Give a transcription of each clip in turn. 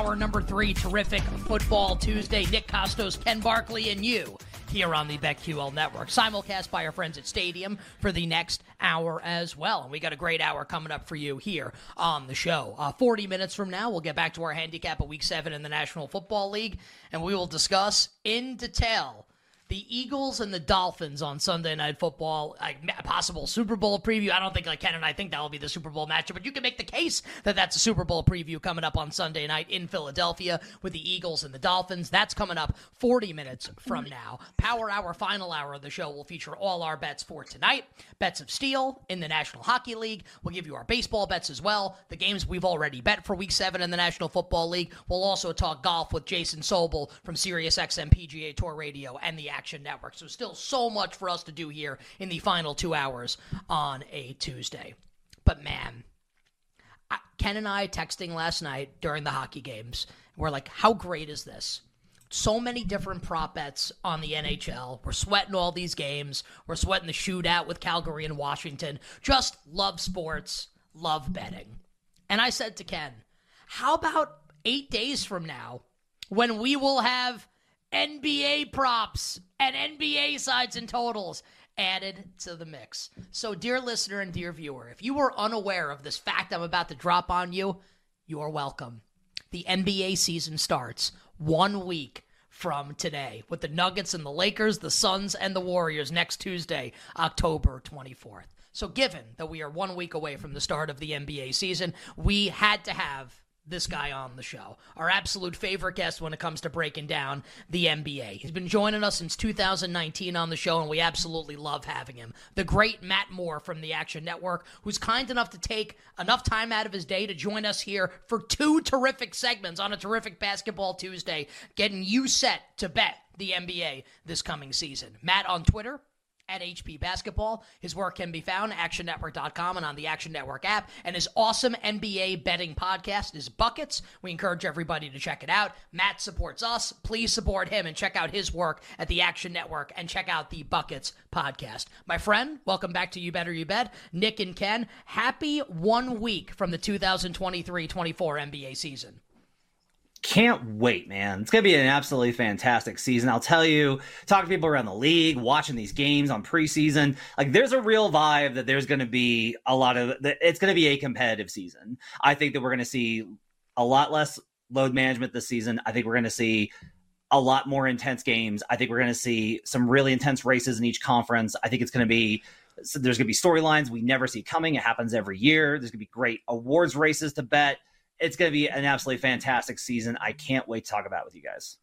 Hour number three, terrific football Tuesday. Nick Kostos, Ken Barkley, and you here on the BetQL Network. Simulcast by our friends at Stadium for the next hour as well. And we got a great hour coming up for you here on the show. Uh, 40 minutes from now, we'll get back to our handicap of week seven in the National Football League, and we will discuss in detail the Eagles and the Dolphins on Sunday Night Football, possible Super Bowl preview. I don't think like Ken and I think that will be the Super Bowl matchup, but you can make the case that that's a Super Bowl preview coming up on Sunday night in Philadelphia with the Eagles and the Dolphins. That's coming up 40 minutes from now. Power Hour, final hour of the show will feature all our bets for tonight. Bets of steel in the National Hockey League. We'll give you our baseball bets as well. The games we've already bet for Week Seven in the National Football League. We'll also talk golf with Jason Sobel from SiriusXM PGA Tour Radio and the Action Network. So, still so much for us to do here in the final two hours on a Tuesday. But man, Ken and I texting last night during the hockey games. We're like, how great is this? So many different prop bets on the NHL. We're sweating all these games. We're sweating the shootout with Calgary and Washington. Just love sports, love betting. And I said to Ken, how about eight days from now when we will have NBA props and NBA sides and totals added to the mix. So, dear listener and dear viewer, if you were unaware of this fact I'm about to drop on you, you are welcome. The NBA season starts one week from today with the Nuggets and the Lakers, the Suns and the Warriors next Tuesday, October 24th. So, given that we are one week away from the start of the NBA season, we had to have this guy on the show. Our absolute favorite guest when it comes to breaking down the NBA. He's been joining us since 2019 on the show, and we absolutely love having him. The great Matt Moore from the Action Network, who's kind enough to take enough time out of his day to join us here for two terrific segments on a terrific Basketball Tuesday, getting you set to bet the NBA this coming season. Matt on Twitter at HP Basketball. His work can be found actionnetwork.com and on the Action Network app. And his awesome NBA betting podcast is Buckets. We encourage everybody to check it out. Matt supports us. Please support him and check out his work at the Action Network and check out the Buckets podcast. My friend, welcome back to You Better You Bet. Nick and Ken, happy one week from the 2023 24 NBA season can't wait, man. It's going to be an absolutely fantastic season. I'll tell you, talking to people around the league, watching these games on preseason, like there's a real vibe that there's going to be a lot of, it's going to be a competitive season. I think that we're going to see a lot less load management this season. I think we're going to see a lot more intense games. I think we're going to see some really intense races in each conference. I think it's going to be so there's going to be storylines we never see coming. It happens every year. There's going to be great awards races to bet it's going to be an absolutely fantastic season. I can't wait to talk about with you guys.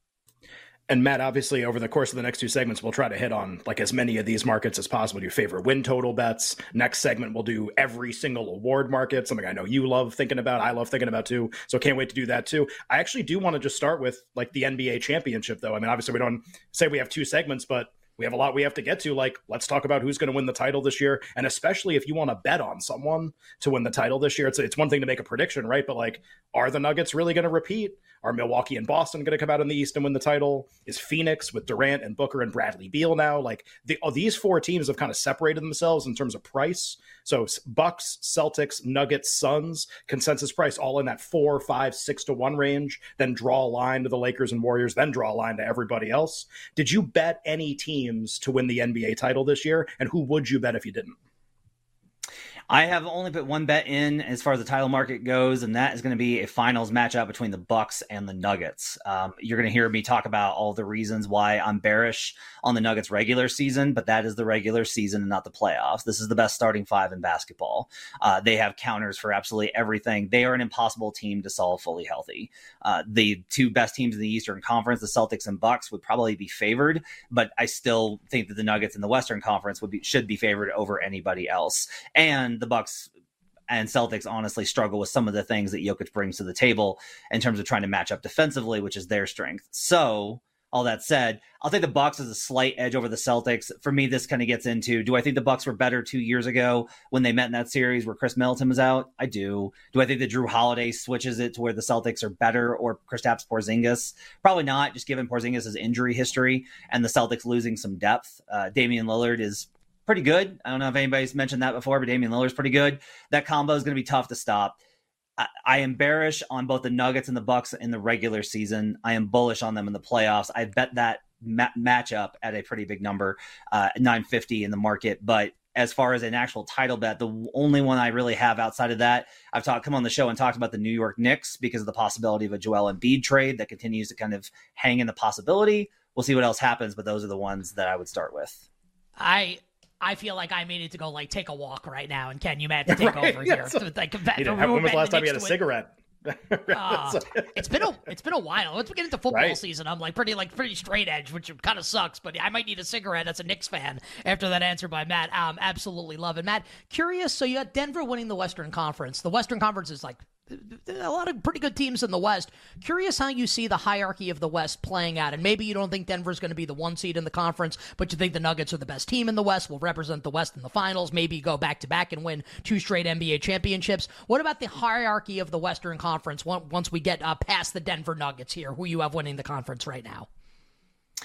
And Matt, obviously, over the course of the next two segments, we'll try to hit on like as many of these markets as possible. Your favorite win total bets. Next segment, we'll do every single award market. Something I know you love thinking about. I love thinking about too. So can't wait to do that too. I actually do want to just start with like the NBA championship, though. I mean, obviously, we don't say we have two segments, but we have a lot we have to get to. Like, let's talk about who's going to win the title this year, and especially if you want to bet on someone to win the title this year. It's it's one thing to make a prediction, right? But like, are the Nuggets really going to repeat? Are Milwaukee and Boston going to come out in the East and win the title? Is Phoenix with Durant and Booker and Bradley Beal now? Like, the, oh, these four teams have kind of separated themselves in terms of price. So Bucks, Celtics, Nuggets, Suns, consensus price all in that four, five, six to one range. Then draw a line to the Lakers and Warriors. Then draw a line to everybody else. Did you bet any teams to win the NBA title this year? And who would you bet if you didn't? I have only put one bet in as far as the title market goes, and that is going to be a finals matchup between the Bucks and the Nuggets. Um, you're going to hear me talk about all the reasons why I'm bearish on the Nuggets regular season, but that is the regular season and not the playoffs. This is the best starting five in basketball. Uh, they have counters for absolutely everything. They are an impossible team to solve fully healthy. Uh, the two best teams in the Eastern Conference, the Celtics and Bucks, would probably be favored, but I still think that the Nuggets in the Western Conference would be should be favored over anybody else. And the Bucks and Celtics honestly struggle with some of the things that Jokic brings to the table in terms of trying to match up defensively, which is their strength. So, all that said, I'll take the Bucks as a slight edge over the Celtics. For me, this kind of gets into: Do I think the Bucks were better two years ago when they met in that series where Khris Middleton was out? I do. Do I think that Jrue Holiday switches it to where the Celtics are better, or Kristaps Porzingis? Probably not, just given Porzingis' injury history and the Celtics losing some depth. Uh, Damian Lillard is pretty good. I don't know if anybody's mentioned that before, but Damian Lillard's pretty good. That combo is going to be tough to stop. I, I am bearish on both the Nuggets and the Bucks in the regular season. I am bullish on them in the playoffs. I bet that ma- matchup at a pretty big number, uh, 950 in the market. But as far as an actual title bet, the only one I really have outside of that, I've talked come on the show and talked about the New York Knicks because of the possibility of a Joel Embiid trade that continues to kind of hang in the possibility. We'll see what else happens, but those are the ones that I would start with. I I feel like I may need to go like take a walk right now, and Ken, you may have to take right, over here. Like, when was the last time you had a cigarette? uh, it's been a it's been a while. Let's get into football right. season. I'm like pretty like pretty straight edge, which kind of sucks. But I might need a cigarette as a Knicks fan after that answer by Matt. Um, absolutely love it, Matt. Curious. So you got Denver winning the Western Conference. The Western Conference is like a lot of pretty good teams in the West. Curious how you see the hierarchy of the West playing out. And maybe you don't think Denver's going to be the one seed in the conference, but you think the Nuggets are the best team in the West, will represent the West in the finals, maybe go back to back and win two straight NBA championships. What about the hierarchy of the Western Conference once we get uh, past the Denver Nuggets here, who you have winning the conference right now?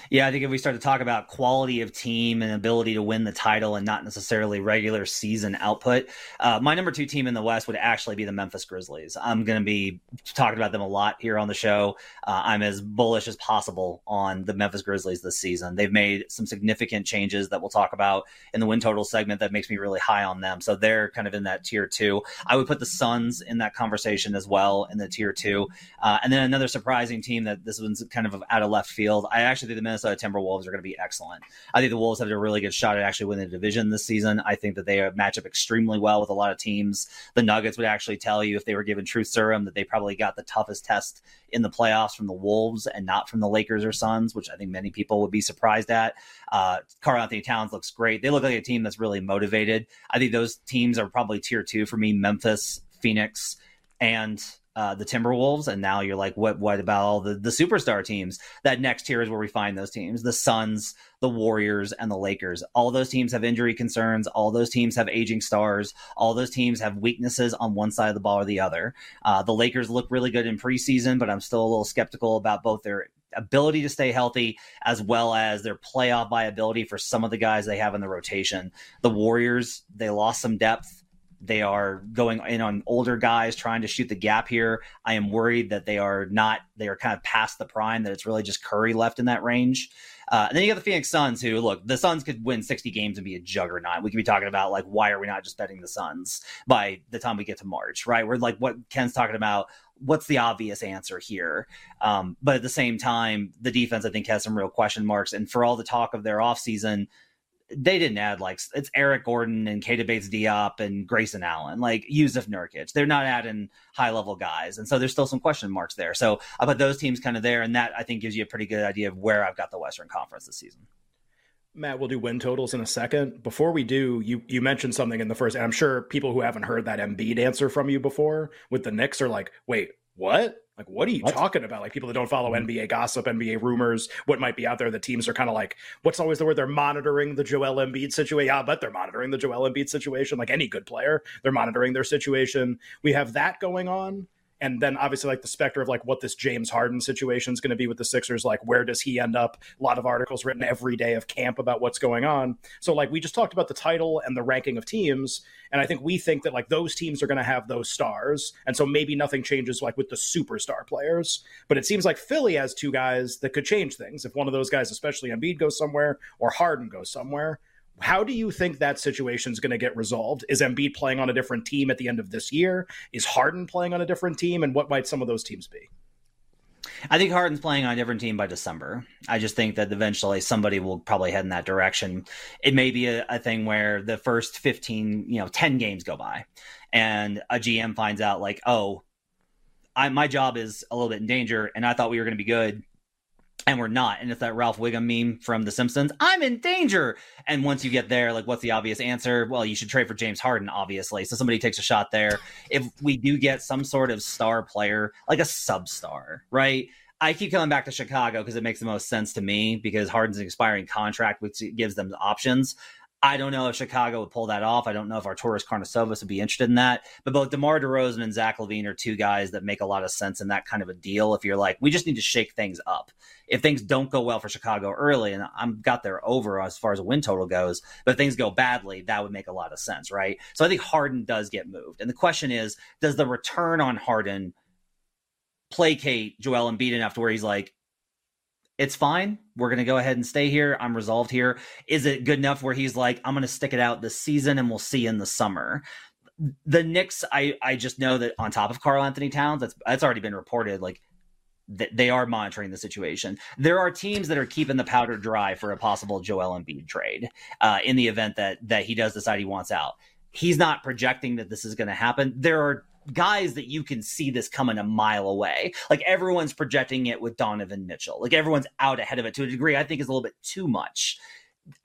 Yeah, I think if we start to talk about quality of team and ability to win the title and not necessarily regular season output, uh, my number two team in the West would actually be the Memphis Grizzlies. I'm going to be talking about them a lot here on the show. Uh, I'm as bullish as possible on the Memphis Grizzlies this season. They've made some significant changes that we'll talk about in the win total segment that makes me really high on them. So they're kind of in that tier two. I would put the Suns in that conversation as well in the tier two. Uh, and then another surprising team that this one's kind of out of left field. I actually think the Minnesota Timberwolves are going to be excellent. I think the Wolves have a really good shot at actually winning the division this season. I think that they match up extremely well with a lot of teams. The Nuggets would actually tell you if they were given truth serum that they probably got the toughest test in the playoffs from the Wolves and not from the Lakers or Suns, which I think many people would be surprised at. Uh, Karl-Anthony Towns looks great. They look like a team that's really motivated. I think those teams are probably tier two for me: Memphis, Phoenix, and uh, the Timberwolves, and now you're like, what? What about all the the superstar teams? That next tier is where we find those teams: the Suns, the Warriors, and the Lakers. All those teams have injury concerns. All those teams have aging stars. All those teams have weaknesses on one side of the ball or the other. Uh, the Lakers look really good in preseason, but I'm still a little skeptical about both their ability to stay healthy as well as their playoff viability for some of the guys they have in the rotation. The Warriors, they lost some depth they are going in on older guys trying to shoot the gap here. I am worried that they are not, they are kind of past the prime, that it's really just Curry left in that range. Uh, and then you got the Phoenix Suns, who look, the Suns could win 60 games and be a juggernaut. We could be talking about like, why are we not just betting the Suns by the time we get to March, right? We're like, what Ken's talking about. What's the obvious answer here? Um, but at the same time, the defense, I think, has some real question marks. And for all the talk of their offseason, they didn't add like it's Eric Gordon and Keita Bates Diop and Grayson Allen, like Jusuf Nurkic. They're not adding high level guys, and so there's still some question marks there. So I put those teams kind of there, and that I think gives you a pretty good idea of where I've got the Western Conference this season. Matt, we'll do win totals in a second. Before we do, you you mentioned something in the first, and I'm sure people who haven't heard that Embiid answer from you before with the Knicks are like, "Wait, what?" Like, what are you what? talking about? Like, people that don't follow mm-hmm. NBA gossip, NBA rumors, what might be out there, the teams are kind of like, what's always the word? They're monitoring the Joel Embiid situation. Yeah, but they're monitoring the Joel Embiid situation. Like any good player, they're monitoring their situation. We have that going on and then obviously like the specter of like what this James Harden situation is going to be with the Sixers, like where does he end up? A lot of articles written every day of camp about what's going on. So like we just talked about the title and the ranking of teams, and I think we think that like those teams are going to have those stars, and so maybe nothing changes like with the superstar players. But it seems like Philly has two guys that could change things if one of those guys, especially Embiid, goes somewhere or Harden goes somewhere. How do you think that situation is going to get resolved? Is Embiid playing on a different team at the end of this year? Is Harden playing on a different team? And what might some of those teams be? I think Harden's playing on a different team by December. I just think that eventually somebody will probably head in that direction. It may be a, a, thing where the first 15, you know, 10 games go by and a GM finds out, like, oh, I, my job is a little bit in danger and I thought we were going to be good and we're not. And it's that Ralph Wiggum meme from The Simpsons. I'm in danger. And once you get there, like, what's the obvious answer? Well, you should trade for James Harden, obviously. So somebody takes a shot there. If we do get some sort of star player, like a sub star, right? I keep coming back to Chicago because it makes the most sense to me because Harden's an expiring contract, which gives them options. I don't know if Chicago would pull that off. I don't know if Arturas Karnisovas would be interested in that. But both DeMar DeRozan and Zach LaVine are two guys that make a lot of sense in that kind of a deal. If you're like, we just need to shake things up. If things don't go well for Chicago early, and I'm got their over as far as a win total goes, but things go badly, that would make a lot of sense, right? So I think Harden does get moved. And the question is, does the return on Harden placate Joel Embiid enough to where he's like, it's fine. We're going to go ahead and stay here. I'm resolved here. Is it good enough where he's like, I'm going to stick it out this season and we'll see in the summer? The Knicks, I I just know that on top of Karl-Anthony Towns, that's that's already been reported. Like they are monitoring the situation. There are teams that are keeping the powder dry for a possible Joel Embiid trade uh, in the event that that he does decide he wants out. He's not projecting that this is going to happen. There are guys that you can see this coming a mile away. Like everyone's projecting it with Donovan Mitchell. Like everyone's out ahead of it to a degree I think is a little bit too much.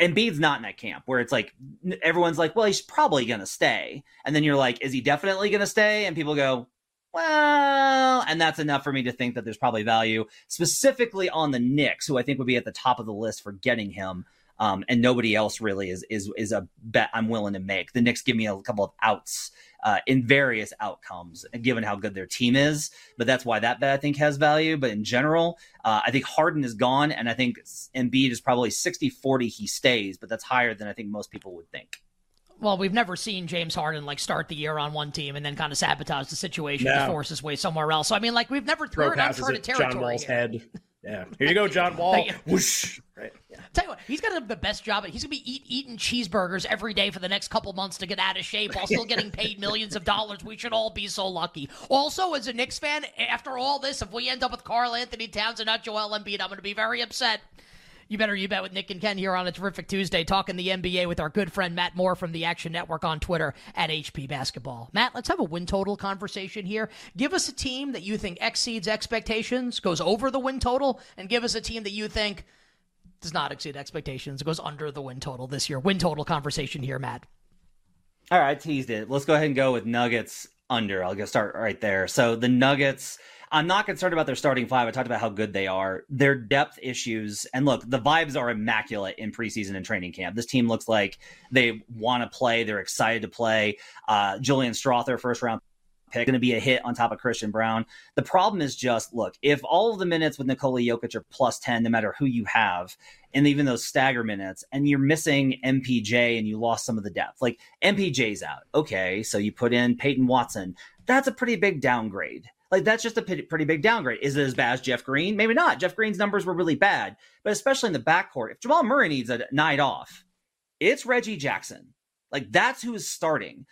Embiid's not in that camp where it's like everyone's like, well, he's probably going to stay. And then you're like, is he definitely going to stay? And people go, well, and that's enough for me to think that there's probably value specifically on the Knicks, who I think would be at the top of the list for getting him. Um, and nobody else really is is is a bet I'm willing to make. The Knicks give me a couple of outs uh, in various outcomes, given how good their team is. But that's why that bet I think has value. But in general, uh, I think Harden is gone, and I think Embiid is probably 60 40 he stays, but that's higher than I think most people would think. Well, we've never seen James Harden like start the year on one team and then kind of sabotage the situation no. to force his way somewhere else. So I mean, like we've never thrown uncharted territory. John Wall's here. head. Yeah, here you go, John Wall. Whoosh. Right. Yeah. Tell you what, he's got the best job. He's gonna be eat, eating cheeseburgers every day for the next couple months to get out of shape while still getting paid millions of dollars. We should all be so lucky. Also, as a Knicks fan, after all this, if we end up with Karl-Anthony Towns and not Joel Embiid, I'm gonna be very upset. You better you bet with Nick and Ken here on a terrific Tuesday, talking the NBA with our good friend Matt Moore from the Action Network on Twitter at HP Basketball. Matt, let's have a win total conversation here. Give us a team that you think exceeds expectations, goes over the win total, and give us a team that you think does not exceed expectations, goes under the win total this year. Win total conversation here, Matt. All right, I teased it. Let's go ahead and go with Nuggets under. I'll go start right there. So the Nuggets I'm not concerned about their starting five. I talked about how good they are. Their depth issues, and look, the vibes are immaculate in preseason and training camp. This team looks like they want to play. They're excited to play. Uh, Julian Strawther, first round pick, going to be a hit on top of Christian Braun. The problem is just look, if all of the minutes with Nikola Jokic are plus 10, no matter who you have, and even those stagger minutes, and you're missing MPJ and you lost some of the depth, like MPJ's out. Okay, so you put in Peyton Watson. That's a pretty big downgrade. Like that's just a pretty big downgrade. Is it as bad as Jeff Green? Maybe not. Jeff Green's numbers were really bad, but especially in the backcourt, if Jamal Murray needs a night off, it's Reggie Jackson. Like that's who is starting.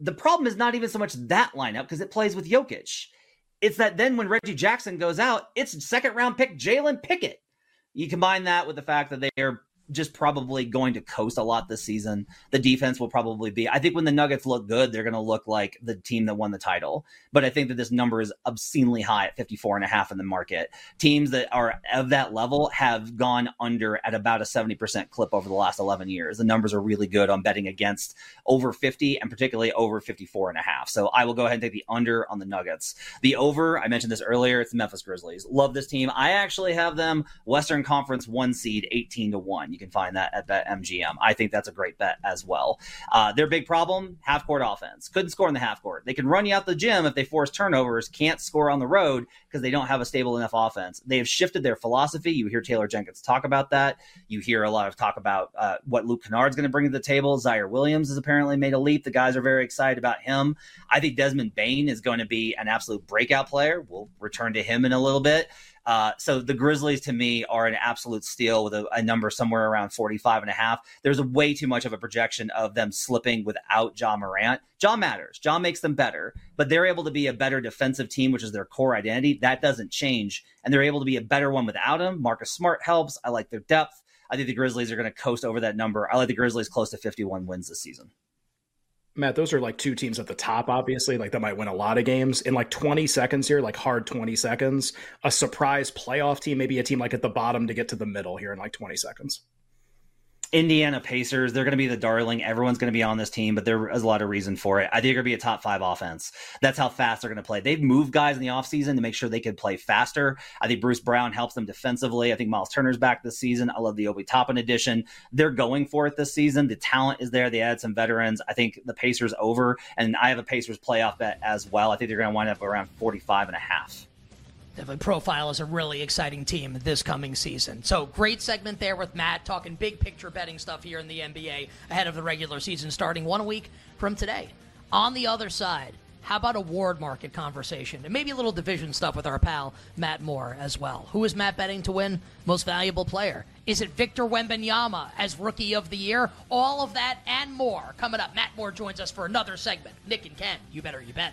The problem is not even so much that lineup because it plays with Jokic. It's that then when Reggie Jackson goes out, it's second round pick Jalen Pickett. You combine that with the fact that they are just probably going to coast a lot this season. The defense will probably be. I think when the Nuggets look good, they're going to look like the team that won the title. But I think that this number is obscenely high at 54 and a half in the market. Teams that are of that level have gone under at about a 70% clip over the last 11 years. The numbers are really good on betting against over 50 and particularly over 54 and a half. So I will go ahead and take the under on the Nuggets. The over, I mentioned this earlier, it's the Memphis Grizzlies. Love this team. I actually have them Western Conference one seed 18 to 1 can find that at Bet MGM. I think that's a great bet as well. Uh, their big problem: half court offense. Couldn't score in the half court. They can run you out the gym if they force turnovers. Can't score on the road because they don't have a stable enough offense. They have shifted their philosophy. You hear Taylor Jenkins talk about that. You hear a lot of talk about uh, what Luke Kennard's going to bring to the table. Ziaire Williams has apparently made a leap. The guys are very excited about him. I think Desmond Bane is going to be an absolute breakout player. We'll return to him in a little bit. Uh, so the Grizzlies to me are an absolute steal with a, a, number somewhere around 45 and a half. There's way too much of a projection of them slipping without Ja Morant. Ja matters. Ja makes them better, but they're able to be a better defensive team, which is their core identity. That doesn't change. And they're able to be a better one without him. Marcus Smart helps. I like their depth. I think the Grizzlies are going to coast over that number. I like the Grizzlies close to 51 wins this season. Matt, those are like two teams at the top, obviously, like that might win a lot of games in like 20 seconds here, like hard 20 seconds. A surprise playoff team, maybe a team like at the bottom to get to the middle here in like 20 seconds. Indiana Pacers, they're going to be the darling. Everyone's going to be on this team, but there is a lot of reason for it. I think they're going to be a top five offense. That's how fast they're going to play. They've moved guys in the offseason to make sure they could play faster. I think Bruce Brown helps them defensively. I think Miles Turner's back this season. I love the Obi Toppin addition. They're going for it this season. The talent is there. They added some veterans. I think the Pacers over, and I have a Pacers playoff bet as well. I think they're going to wind up around 45 and a half profile as a really exciting team this coming season. So great segment there with Matt talking big picture betting stuff here in the NBA ahead of the regular season starting one week from today. On the other side, how about award market conversation and maybe a little division stuff with our pal Matt Moore as well? Who is Matt betting to win most valuable player? Is it Victor Wembanyama as rookie of the year? All of that and more coming up. Matt Moore joins us for another segment. Nick and Ken, you better you bet.